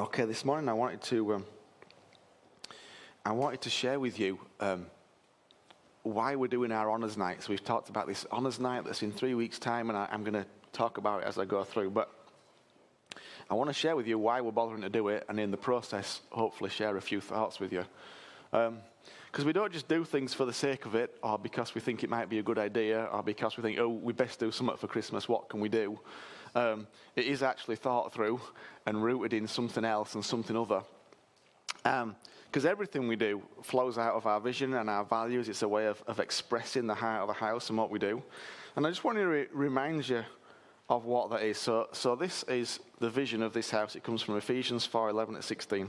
Okay, this morning I wanted to um, I wanted to share with you um, why we're doing our honours night. So we've talked about this honours night that's in three weeks' time, and I, I'm going to talk about it as I go through. But I want to share with you why we're bothering to do it, and in the process, hopefully, share a few thoughts with you. Because um, we don't just do things for the sake of it, or because we think it might be a good idea, or because we think, oh, we best do something for Christmas. What can we do? Um, it is actually thought through and rooted in something else and something other. Because um, everything we do flows out of our vision and our values. It's a way of, of expressing the heart of the house and what we do. And I just want to re- remind you of what that is. So, so this is the vision of this house. It comes from Ephesians 4 11 to 16.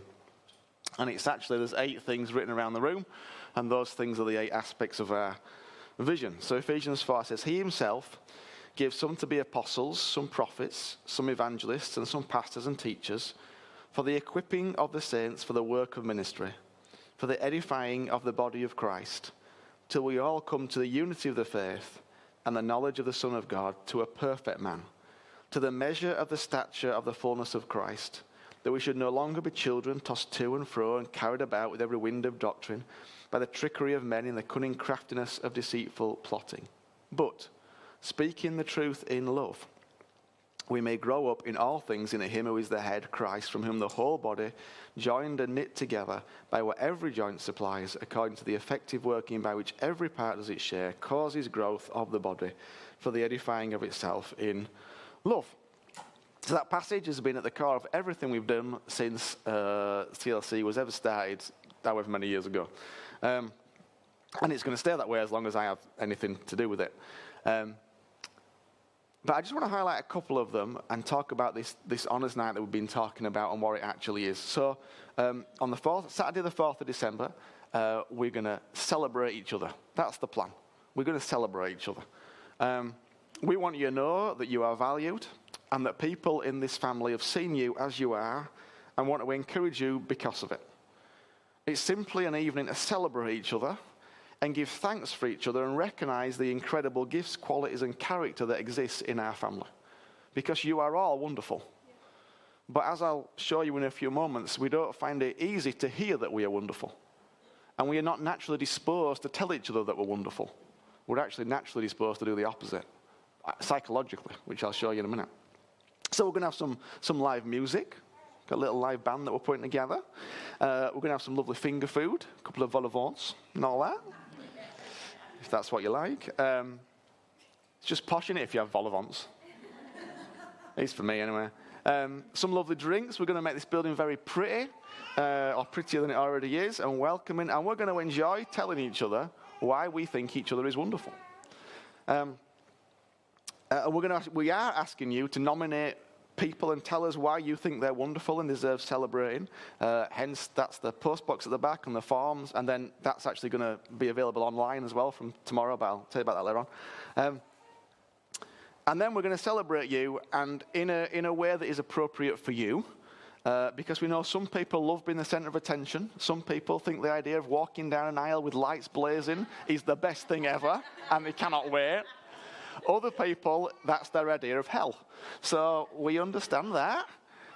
And it's actually, there's eight things written around the room, and those things are the eight aspects of our vision. So Ephesians 4 says, He himself gives some to be apostles, some prophets, some evangelists, and some pastors and teachers for the equipping of the saints for the work of ministry, for the edifying of the body of Christ, till we all come to the unity of the faith and the knowledge of the Son of God, to a perfect man, to the measure of the stature of the fullness of Christ, that we should no longer be children tossed to and fro and carried about with every wind of doctrine by the trickery of men and the cunning craftiness of deceitful plotting. But, speaking the truth in love, we may grow up in all things in him who is the head, Christ, from whom the whole body, joined and knit together by what every joint supplies, according to the effective working by which every part does its share, causes growth of the body for the edifying of itself in love. So that passage has been at the core of everything we've done since uh, CLC was ever started, however many years ago. Um, and it's going to stay that way as long as I have anything to do with it. Um, but I just want to highlight a couple of them and talk about this, this honours night that we've been talking about and what it actually is. So, um, on the 4th, Saturday, the 4th of December, uh, we're going to celebrate each other. That's the plan. We're going to celebrate each other. Um, we want you to know that you are valued and that people in this family have seen you as you are and want to encourage you because of it. It's simply an evening to celebrate each other and give thanks for each other and recognize the incredible gifts, qualities, and character that exists in our family. Because you are all wonderful. But as I'll show you in a few moments, we don't find it easy to hear that we are wonderful. And we are not naturally disposed to tell each other that we're wonderful. We're actually naturally disposed to do the opposite, uh, psychologically, which I'll show you in a minute. So we're going to have some, some live music. Got a little live band that we're putting together. Uh, we're going to have some lovely finger food, a couple of vol au and all that if that's what you like. Um, just poshing it if you have vol au vents. At least for me, anyway. Um, some lovely drinks. We're going to make this building very pretty, uh, or prettier than it already is, and welcoming. And we're going to enjoy telling each other why we think each other is wonderful. Um, uh, we're going to, we are asking you to nominate people and tell us why you think they're wonderful and deserve celebrating. Uh, hence, that's the postbox at the back and the forms, and then that's actually going to be available online as well from tomorrow, but I'll tell you about that later on. Um, and then we're going to celebrate you, and in a, in a way that is appropriate for you. Uh, because we know some people love being the center of attention. Some people think the idea of walking down an aisle with lights blazing is the best thing ever, and they cannot wait. Other people, that's their idea of hell. So we understand that.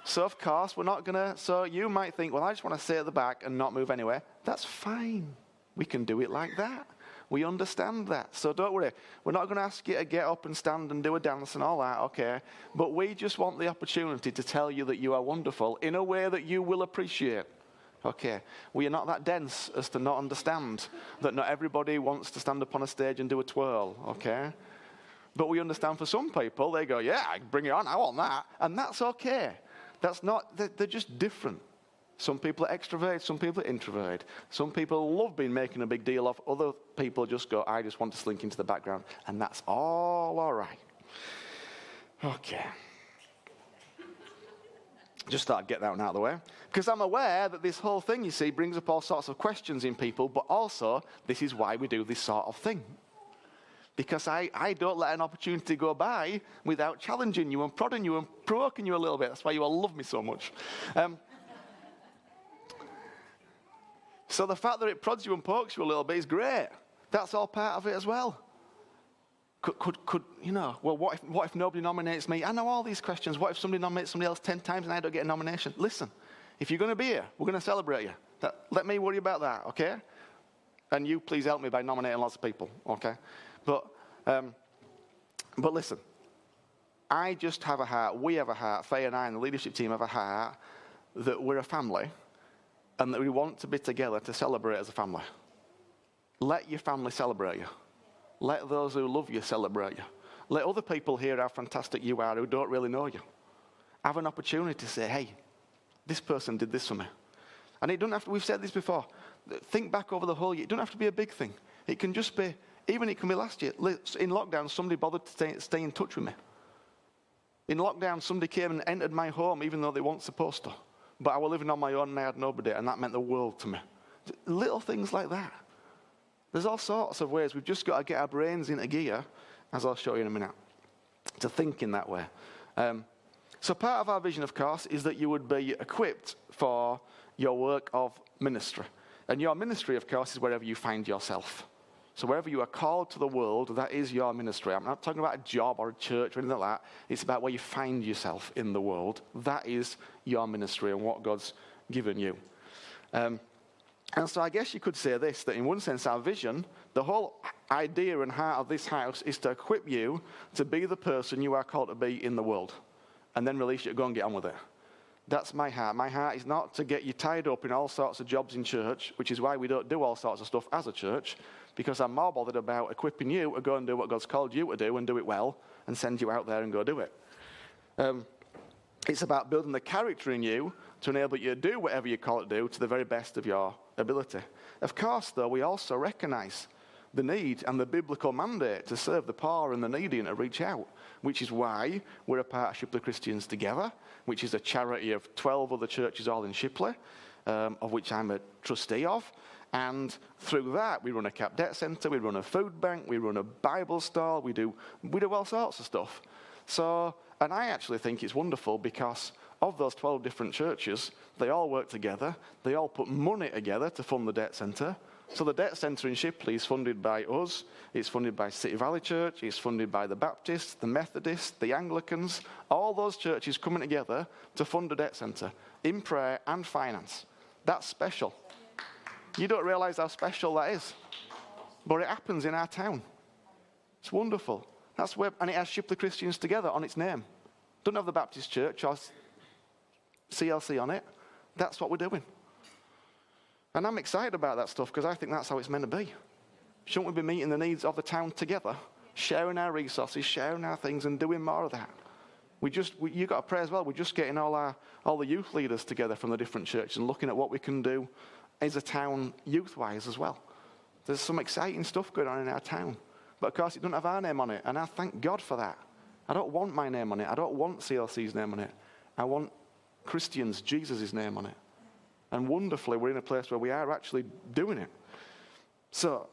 So, of course, we're not going to. So, you might think, well, I just want to sit at the back and not move anywhere. That's fine. We can do it like that. We understand that. So, don't worry. We're not going to ask you to get up and stand and do a dance and all that, okay? But we just want the opportunity to tell you that you are wonderful in a way that you will appreciate. Okay, we are not that dense as to not understand that not everybody wants to stand up on a stage and do a twirl, okay? But we understand for some people, they go, yeah, bring it on, I want that. And that's okay. That's not, they're just different. Some people are extroverted, some people are introverted. Some people love being making a big deal of, other people just go, I just want to slink into the background. And that's all all right. Okay. Just thought I'd get that one out of the way. Because I'm aware that this whole thing, you see, brings up all sorts of questions in people, but also this is why we do this sort of thing because I, I don't let an opportunity go by without challenging you and prodding you and provoking you a little bit. That's why you all love me so much. Um, so the fact that it prods you and pokes you a little bit is great. That's all part of it as well. Could, could, could you know, well, what if, what if nobody nominates me? I know all these questions. What if somebody nominates somebody else 10 times and I don't get a nomination? Listen, If you're going to be here, we're going to celebrate you. That, let me worry about that, okay? And you please help me by nominating lots of people, okay? But, um, but listen, I just have a heart, we have a heart, Faye and I and the leadership team have a heart that we're a family and that we want to be together to celebrate as a family. Let your family celebrate you. Let those who love you celebrate you. Let other people hear how fantastic you are who don't really know you. Have an opportunity to say, hey, this person did this for me. And it doesn't have to, we've said this before. Think back over the whole year. It doesn't have to be a big thing. It can just be, even it can be last year. In lockdown, somebody bothered to stay, in touch with me. In lockdown, somebody came and entered my home even though they weren't supposed to. But I was living on my own and I had nobody, and that meant the world to me. Little things like that. There's all sorts of ways. We've just got to get our brains into gear, as I'll show you in a minute, to think in that way. Um, so, part of our vision, of course, is that you would be equipped for your work of ministry. And your ministry, of course, is wherever you find yourself. So, wherever you are called to the world, that is your ministry. I'm not talking about a job or a church or anything like that. It's about where you find yourself in the world. That is your ministry and what God's given you. Um, and so, I guess you could say this that in one sense, our vision, the whole idea and heart of this house is to equip you to be the person you are called to be in the world and then release you to go and get on with it. That's my heart. My heart is not to get you tied up in all sorts of jobs in church, which is why we don't do all sorts of stuff as a church, because I'm more bothered about equipping you to go and do what God's called you to do and do it well and send you out there and go do it. Um, it's about building the character in you to enable you to do whatever you call it to do to the very best of your ability. Of course, though, we also recognize the need and the biblical mandate to serve the poor and the needy and to reach out, which is why we're a partnership of Christians Together, which is a charity of 12 other churches all in Shipley, um, of which I'm a trustee of. And through that, we run a CAP debt centre, we run a food bank, we run a Bible stall, we do, we do all sorts of stuff. So, and I actually think it's wonderful because of those 12 different churches, they all work together, they all put money together to fund the debt centre. So the debt centre in Shipley is funded by us, it's funded by City Valley Church, it's funded by the Baptists, the Methodists, the Anglicans, all those churches coming together to fund a debt centre in prayer and finance. That's special. You don't realise how special that is. But it happens in our town. It's wonderful. That's where, and it has Shipley Christians together on its name. Don't have the Baptist Church or CLC on it. That's what we're doing. And I'm excited about that stuff because I think that's how it's meant to be. Shouldn't we be meeting the needs of the town together, sharing our resources, sharing our things, and doing more of that? We just, we, you got to pray as well. We're just getting all our, all the youth leaders together from the different churches and looking at what we can do as a town youth-wise as well. There's some exciting stuff going on in our town, but of course it doesn't have our name on it, and I thank God for that. I don't want my name on it. I don't want CLC's name on it. I want Christians, Jesus' name on it. And wonderfully, we're in a place where we are actually doing it. So,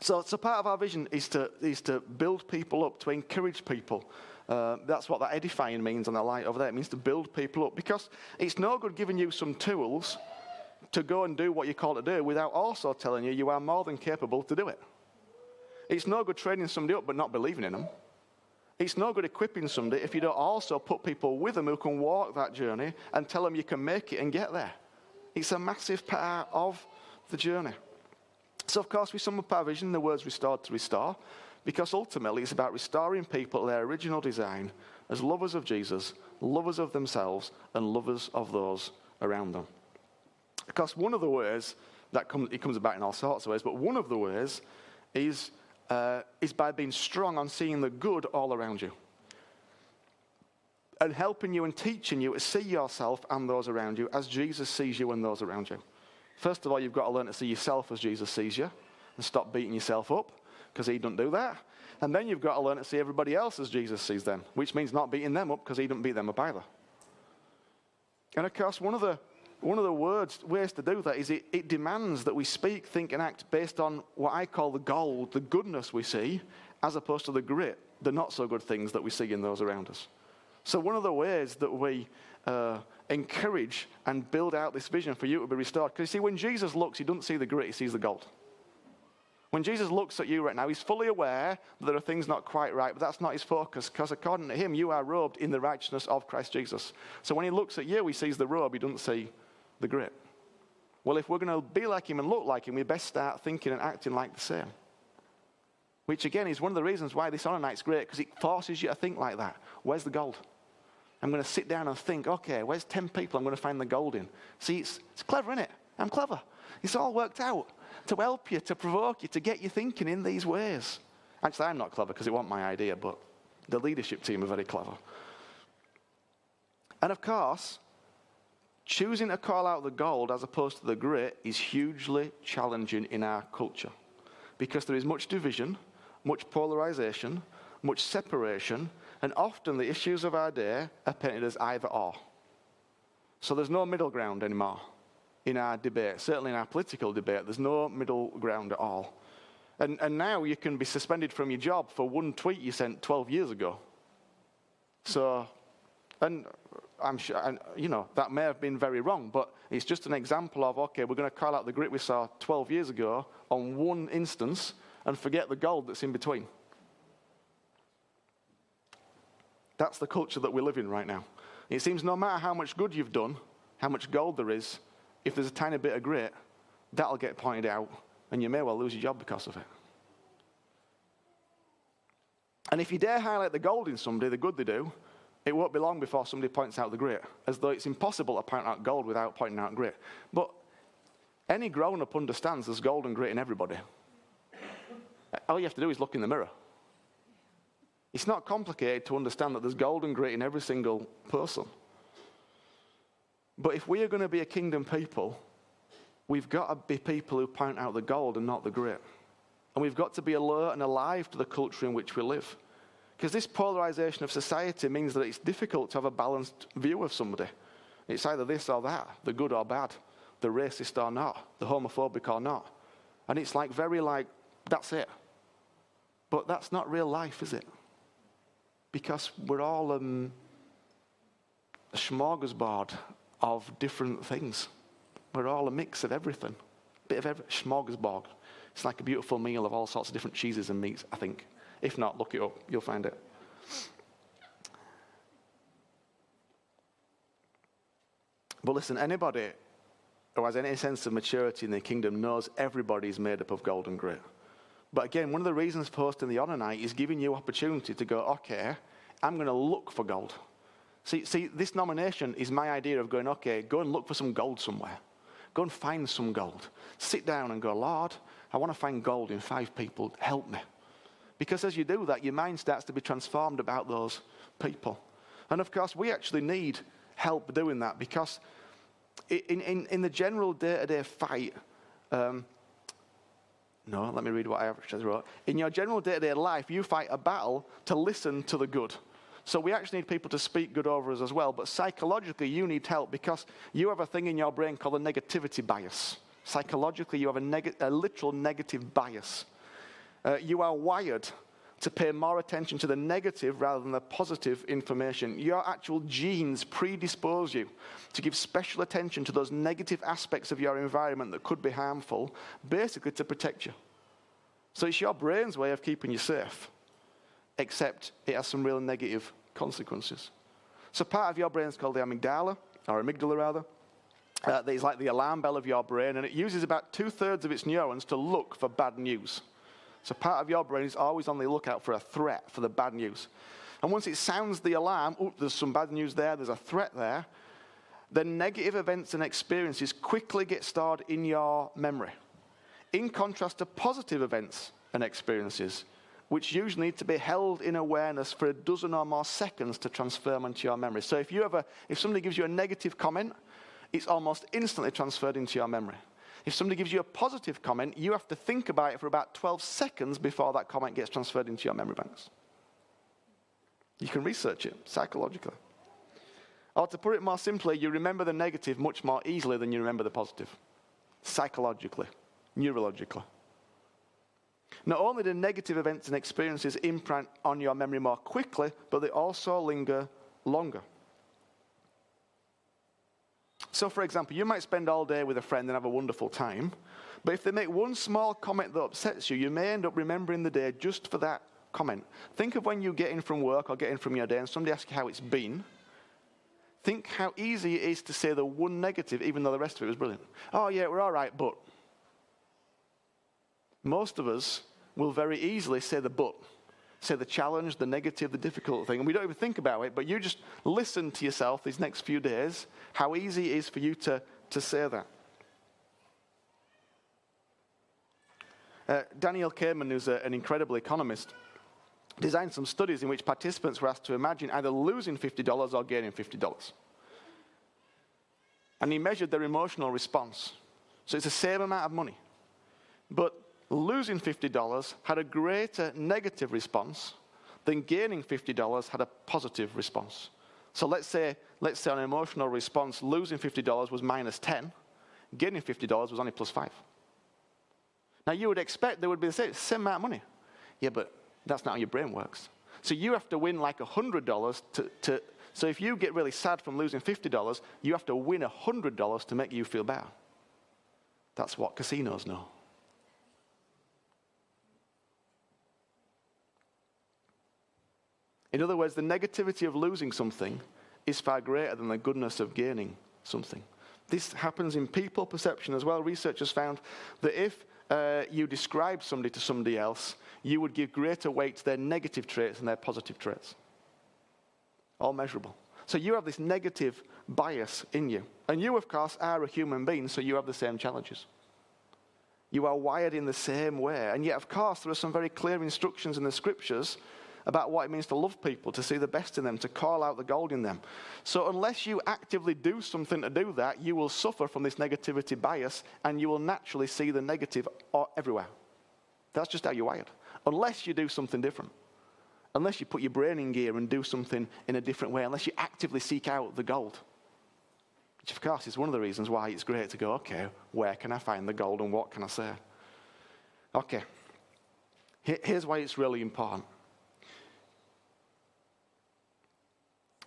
so, so part of our vision is to, is to build people up, to encourage people. Uh, that's what that edifying means on the light over there. It means to build people up because it's no good giving you some tools to go and do what you're called to do without also telling you you are more than capable to do it. It's no good training somebody up but not believing in them. It's no good equipping somebody if you don't also put people with them who can walk that journey and tell them you can make it and get there. It's a massive part of the journey. So, of course, we sum up our vision, the words restored to restore, because ultimately it's about restoring people to their original design as lovers of Jesus, lovers of themselves, and lovers of those around them. Because one of the ways that comes, it comes about in all sorts of ways, but one of the ways is, uh, is by being strong on seeing the good all around you and helping you and teaching you to see yourself and those around you as Jesus sees you and those around you. First of all, you've got to learn to see yourself as Jesus sees you and stop beating yourself up because he doesn't do that. And then you've got to learn to see everybody else as Jesus sees them, which means not beating them up because he doesn't beat them up either. And of course, one of the, one of the words, ways to do that is it, it demands that we speak, think, and act based on what I call the gold, the goodness we see, as opposed to the grit, the not so good things that we see in those around us. So, one of the ways that we uh, encourage and build out this vision for you to be restored, because you see, when Jesus looks, he doesn't see the grit, he sees the gold. When Jesus looks at you right now, he's fully aware that there are things not quite right, but that's not his focus, because according to him, you are robed in the righteousness of Christ Jesus. So when he looks at you, he sees the robe, he doesn't see the grit. Well, if we're going to be like him and look like him, we best start thinking and acting like the same. Which, again, is one of the reasons why this honor night's great, because it forces you to think like that. Where's the gold? I'm going to sit down and think, okay, where's 10 people I'm going to find the gold in? See, it's, it's clever, isn't it? I'm clever. It's all worked out to help you, to provoke you, to get you thinking in these ways. Actually, I'm not clever because it wasn't my idea, but the leadership team are very clever. And of course, choosing to call out the gold as opposed to the grit is hugely challenging in our culture because there is much division, much polarization, much separation, and often the issues of our day are painted as either or. So there's no middle ground anymore in our debate, certainly in our political debate. There's no middle ground at all. And, and now you can be suspended from your job for one tweet you sent 12 years ago. So, and I'm sure, and, you know, that may have been very wrong, but it's just an example of, okay, we're going to call out the grit we saw 12 years ago on one instance and forget the gold that's in between. That's the culture that we live in right now. It seems no matter how much good you've done, how much gold there is, if there's a tiny bit of grit, that'll get pointed out, and you may well lose your job because of it. And if you dare highlight the gold in somebody, the good they do, it won't be long before somebody points out the grit, as though it's impossible to point out gold without pointing out grit. But any grown up understands there's gold and grit in everybody. All you have to do is look in the mirror. It's not complicated to understand that there's gold and grit in every single person. But if we are going to be a kingdom people, we've got to be people who point out the gold and not the grit. And we've got to be alert and alive to the culture in which we live. Because this polarization of society means that it's difficult to have a balanced view of somebody. It's either this or that, the good or bad, the racist or not, the homophobic or not. And it's like very like, that's it. But that's not real life, is it? Because we're all um, a smorgasbord of different things. We're all a mix of everything. Bit of every smorgasbord. It's like a beautiful meal of all sorts of different cheeses and meats, I think. If not, look it up, you'll find it. But listen, anybody who has any sense of maturity in the kingdom knows everybody is made up of gold and grit. But again, one of the reasons for hosting the honor night is giving you opportunity to go, okay, I'm going to look for gold. See, see, this nomination is my idea of going, okay, go and look for some gold somewhere. Go and find some gold. Sit down and go, Lord, I want to find gold in five people. Help me. Because as you do that, your mind starts to be transformed about those people. And of course, we actually need help doing that because in, in, in the general day to day fight, um, no, let me read what I actually wrote. In your general day to day life, you fight a battle to listen to the good. So we actually need people to speak good over us as well. But psychologically, you need help because you have a thing in your brain called a negativity bias. Psychologically, you have a, neg- a literal negative bias. Uh, you are wired to pay more attention to the negative rather than the positive information. Your actual genes predispose you to give special attention to those negative aspects of your environment that could be harmful, basically to protect you. So it's your brain's way of keeping you safe except it has some real negative consequences. So part of your brain is called the amygdala, or amygdala rather. Uh, that is like the alarm bell of your brain, and it uses about two thirds of its neurons to look for bad news. So part of your brain is always on the lookout for a threat, for the bad news. And once it sounds the alarm, oh, there's some bad news there, there's a threat there, then negative events and experiences quickly get stored in your memory. In contrast to positive events and experiences, which usually need to be held in awareness for a dozen or more seconds to transfer into your memory. So if you ever, if somebody gives you a negative comment, it's almost instantly transferred into your memory. If somebody gives you a positive comment, you have to think about it for about 12 seconds before that comment gets transferred into your memory banks. You can research it psychologically. Or to put it more simply, you remember the negative much more easily than you remember the positive. Psychologically, neurologically. Not only do negative events and experiences imprint on your memory more quickly, but they also linger longer. So, for example, you might spend all day with a friend and have a wonderful time, but if they make one small comment that upsets you, you may end up remembering the day just for that comment. Think of when you get in from work or get in from your day and somebody asks you how it's been. Think how easy it is to say the one negative, even though the rest of it was brilliant. Oh, yeah, we're all right, but. Most of us will very easily say the but, say the challenge, the negative, the difficult thing, and we don't even think about it, but you just listen to yourself these next few days, how easy it is for you to, to say that. Uh, Daniel Kahneman, who's a, an incredible economist, designed some studies in which participants were asked to imagine either losing $50 or gaining $50. And he measured their emotional response. So it's the same amount of money. But losing $50 had a greater negative response than gaining $50 had a positive response. So let's say, let's say an emotional response, losing $50 was minus 10, gaining $50 was only plus 5. Now you would expect there would be the same, same amount of money. Yeah, but that's not how your brain works. So you have to win like $100 to, to so if you get really sad from losing $50, you have to win $100 to make you feel better. That's what casinos know. In other words, the negativity of losing something is far greater than the goodness of gaining something. This happens in people perception as well. Researchers found that if uh, you describe somebody to somebody else, you would give greater weight to their negative traits than their positive traits. All measurable. So you have this negative bias in you. And you, of course, are a human being, so you have the same challenges. You are wired in the same way. And yet, of course, there are some very clear instructions in the scriptures about what it means to love people, to see the best in them, to call out the gold in them. So, unless you actively do something to do that, you will suffer from this negativity bias and you will naturally see the negative everywhere. That's just how you're wired. Unless you do something different. Unless you put your brain in gear and do something in a different way, unless you actively seek out the gold. Which, of course, is one of the reasons why it's great to go, okay, where can I find the gold and what can I say? Okay. Here's why it's really important.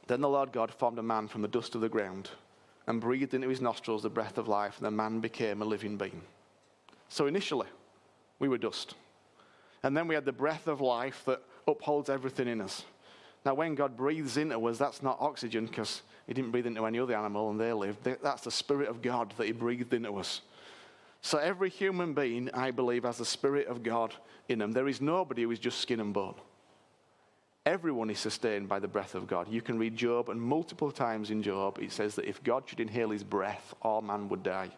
Then the Lord God formed a man from the dust of the ground and breathed into his nostrils the breath of life, and the man became a living being. So initially, we were dust. And then we had the breath of life that upholds everything in us. Now, when God breathes into us, that's not oxygen because He didn't breathe into any other animal and they lived. That's the Spirit of God that He breathed into us. So, every human being, I believe, has the Spirit of God in them. There is nobody who is just skin and bone. Everyone is sustained by the breath of God. You can read Job, and multiple times in Job, it says that if God should inhale his breath, all man would die.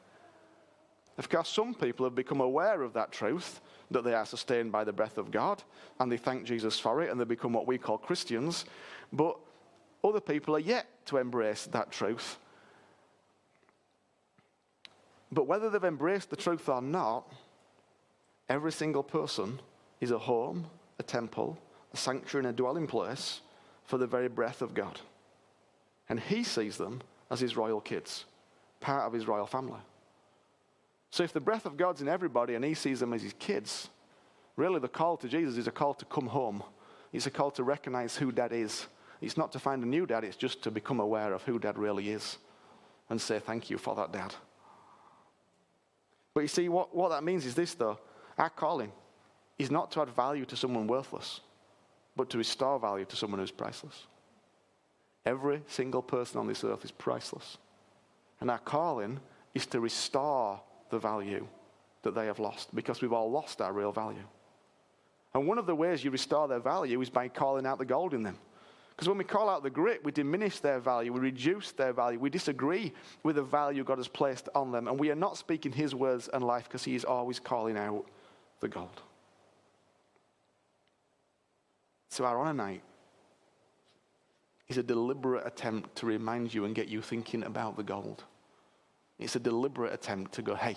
Of course, some people have become aware of that truth, that they are sustained by the breath of God, and they thank Jesus for it, and they become what we call Christians. But other people are yet to embrace that truth. But whether they've embraced the truth or not, every single person is a home, a temple, a sanctuary and a dwelling place for the very breath of God. And he sees them as his royal kids, part of his royal family. So if the breath of God's in everybody and he sees them as his kids, really the call to Jesus is a call to come home. It's a call to recognize who dad is. It's not to find a new dad, it's just to become aware of who dad really is and say thank you for that dad. But you see, what, what that means is this though our calling is not to add value to someone worthless but to restore value to someone who's priceless. Every single person on this earth is priceless. And our calling is to restore the value that they have lost because we've all lost our real value. And one of the ways you restore their value is by calling out the gold in them. Because when we call out the grit, we diminish their value, we reduce their value, we disagree with the value God has placed on them. And we are not speaking His words and life because He is always calling out the gold. So, night is a deliberate attempt to remind you and get you thinking about the gold. It's a deliberate attempt to go, hey,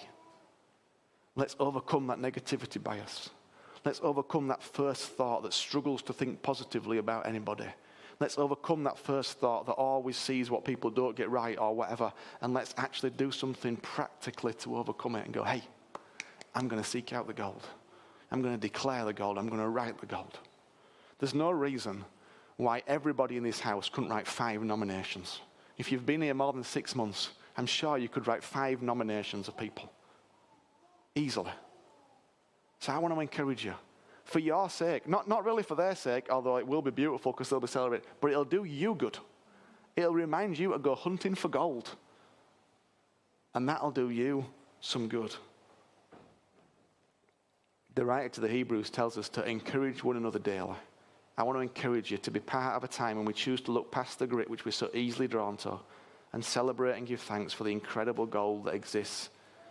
let's overcome that negativity bias. Let's overcome that first thought that struggles to think positively about anybody. Let's overcome that first thought that always sees what people don't get right or whatever. And let's actually do something practically to overcome it and go, hey, I'm going to seek out the gold. I'm going to declare the gold. I'm going to write the gold. There's no reason why everybody in this house couldn't write five nominations. If you've been here more than six months, I'm sure you could write five nominations of people easily. So I want to encourage you for your sake, not, not really for their sake, although it will be beautiful because they'll be celebrated, but it'll do you good. It'll remind you to go hunting for gold. And that'll do you some good. The writer to the Hebrews tells us to encourage one another daily. I want to encourage you to be part of a time when we choose to look past the grit which we're so easily drawn to and celebrate and give thanks for the incredible gold that exists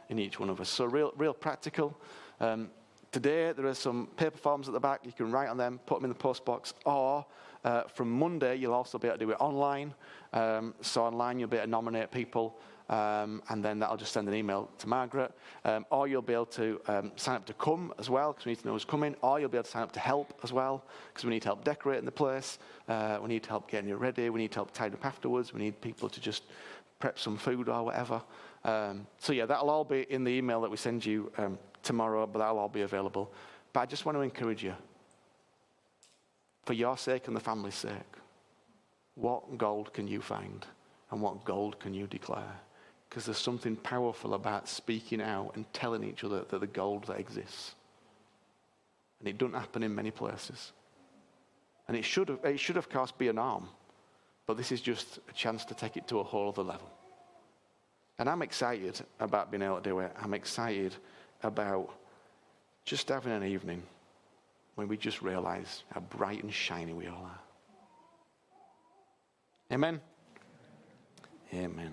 in each one of us. So, real, real practical. Um, today, there are some paper forms at the back. You can write on them, put them in the post box, or uh, from Monday, you'll also be able to do it online. Um, so, online, you'll be able to nominate people um, and then that'll just send an email to Margaret. Um, or you'll be able to um, sign up to come as well, because we need to know who's coming. Or you'll be able to sign up to help as well, because we need to help decorating the place. Uh, we need to help getting you ready. We need to help tidying up afterwards. We need people to just prep some food or whatever. Um, so, yeah, that'll all be in the email that we send you um, tomorrow, but that'll all be available. But I just want to encourage you, for your sake and the family's sake, what gold can you find? And what gold can you declare? Because there's something powerful about speaking out and telling each other that the gold that exists. And it doesn't happen in many places. And it should have, it should of course be an arm, but this is just a chance to take it to a whole other level. And I'm excited about being able to do it. I'm excited about just having an evening when we just realize how bright and shiny we all are. Amen. Amen.